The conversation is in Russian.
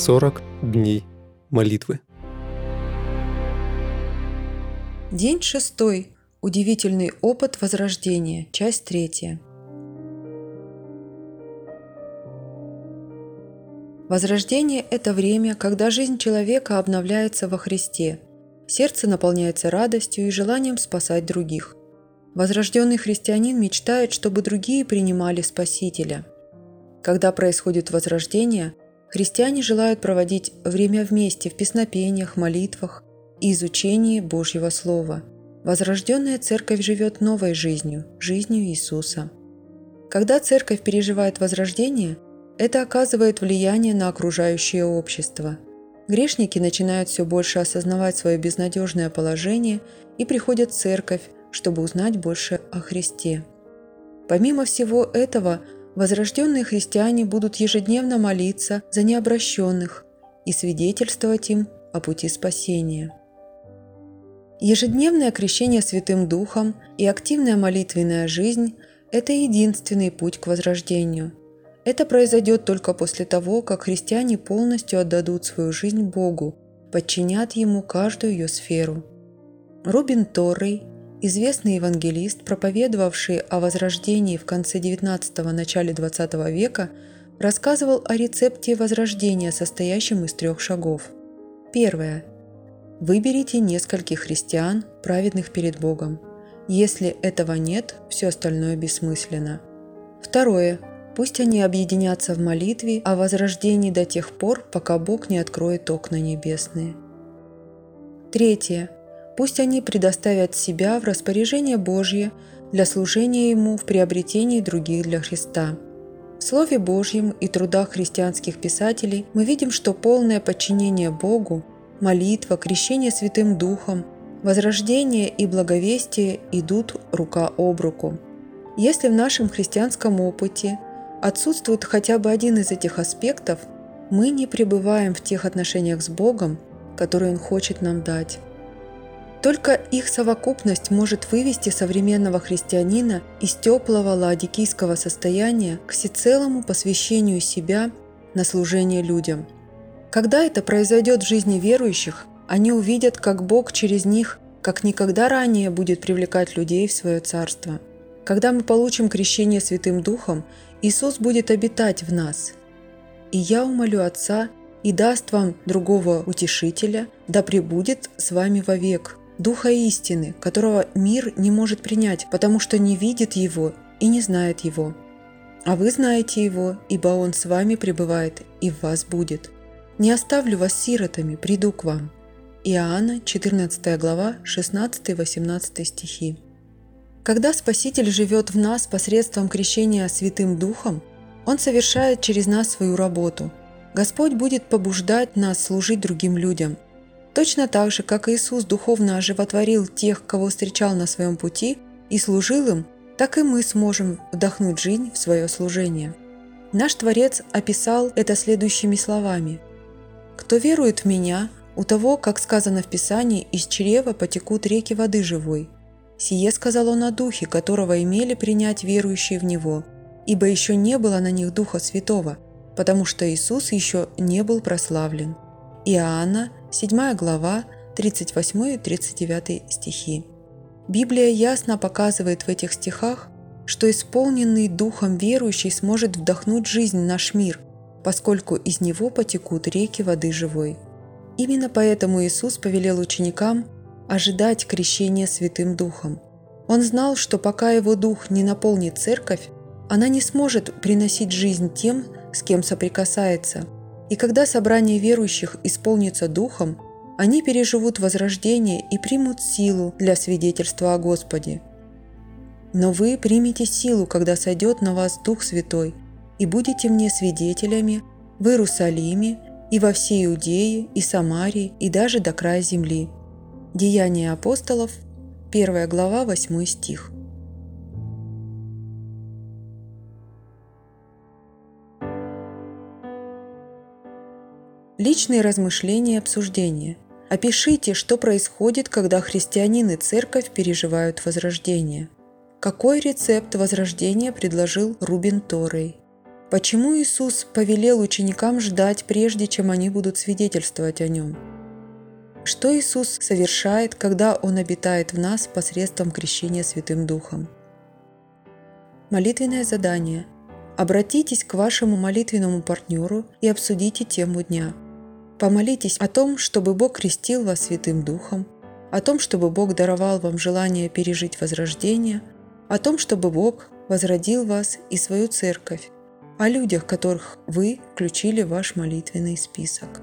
40 дней молитвы. День шестой. Удивительный опыт возрождения. Часть третья. Возрождение – это время, когда жизнь человека обновляется во Христе. Сердце наполняется радостью и желанием спасать других. Возрожденный христианин мечтает, чтобы другие принимали Спасителя. Когда происходит возрождение, христиане желают проводить время вместе в песнопениях, молитвах и изучении Божьего Слова. Возрожденная церковь живет новой жизнью, жизнью Иисуса. Когда церковь переживает возрождение, это оказывает влияние на окружающее общество. Грешники начинают все больше осознавать свое безнадежное положение и приходят в церковь, чтобы узнать больше о Христе. Помимо всего этого, возрожденные христиане будут ежедневно молиться за необращенных и свидетельствовать им о пути спасения. Ежедневное крещение Святым Духом и активная молитвенная жизнь – это единственный путь к возрождению. Это произойдет только после того, как христиане полностью отдадут свою жизнь Богу, подчинят Ему каждую ее сферу. Рубин Торрей Известный евангелист, проповедовавший о возрождении в конце XIX – начале XX века, рассказывал о рецепте возрождения, состоящем из трех шагов. Первое. Выберите нескольких христиан, праведных перед Богом. Если этого нет, все остальное бессмысленно. Второе. Пусть они объединятся в молитве о возрождении до тех пор, пока Бог не откроет окна небесные. Третье. Пусть они предоставят себя в распоряжение Божье для служения Ему в приобретении других для Христа. В Слове Божьем и трудах христианских писателей мы видим, что полное подчинение Богу, молитва, крещение Святым Духом, возрождение и благовестие идут рука об руку. Если в нашем христианском опыте отсутствует хотя бы один из этих аспектов, мы не пребываем в тех отношениях с Богом, которые Он хочет нам дать. Только их совокупность может вывести современного христианина из теплого ладикийского состояния к всецелому посвящению себя на служение людям. Когда это произойдет в жизни верующих, они увидят, как Бог через них, как никогда ранее, будет привлекать людей в свое царство. Когда мы получим крещение Святым Духом, Иисус будет обитать в нас. «И я умолю Отца, и даст вам другого утешителя, да пребудет с вами вовек, Духа истины, которого мир не может принять, потому что не видит Его и не знает Его. А вы знаете Его, ибо Он с вами пребывает и в вас будет. Не оставлю вас сиротами, приду к вам». Иоанна, 14 глава, 16-18 стихи. Когда Спаситель живет в нас посредством крещения Святым Духом, Он совершает через нас свою работу. Господь будет побуждать нас служить другим людям – Точно так же, как Иисус духовно оживотворил тех, кого встречал на своем пути, и служил им, так и мы сможем вдохнуть жизнь в свое служение. Наш Творец описал это следующими словами. «Кто верует в Меня, у того, как сказано в Писании, из чрева потекут реки воды живой. Сие сказал он о Духе, которого имели принять верующие в Него, ибо еще не было на них Духа Святого, потому что Иисус еще не был прославлен». Иоанна, 7 глава, 38 и 39 стихи. Библия ясно показывает в этих стихах, что исполненный Духом верующий сможет вдохнуть жизнь в наш мир, поскольку из него потекут реки воды живой. Именно поэтому Иисус повелел ученикам ожидать крещения Святым Духом. Он знал, что пока Его Дух не наполнит церковь, она не сможет приносить жизнь тем, с кем соприкасается – и когда собрание верующих исполнится духом, они переживут возрождение и примут силу для свидетельства о Господе. Но вы примете силу, когда сойдет на вас Дух Святой, и будете мне свидетелями в Иерусалиме и во всей Иудее и Самарии и даже до края земли. Деяния апостолов, 1 глава, 8 стих. Личные размышления и обсуждения. Опишите, что происходит, когда христианин и церковь переживают возрождение. Какой рецепт возрождения предложил Рубин Торрей? Почему Иисус повелел ученикам ждать, прежде чем они будут свидетельствовать о Нем? Что Иисус совершает, когда Он обитает в нас посредством крещения Святым Духом? Молитвенное задание. Обратитесь к вашему молитвенному партнеру и обсудите тему дня. Помолитесь о том, чтобы Бог крестил вас Святым Духом, о том, чтобы Бог даровал вам желание пережить возрождение, о том, чтобы Бог возродил вас и свою церковь, о людях, которых вы включили в ваш молитвенный список.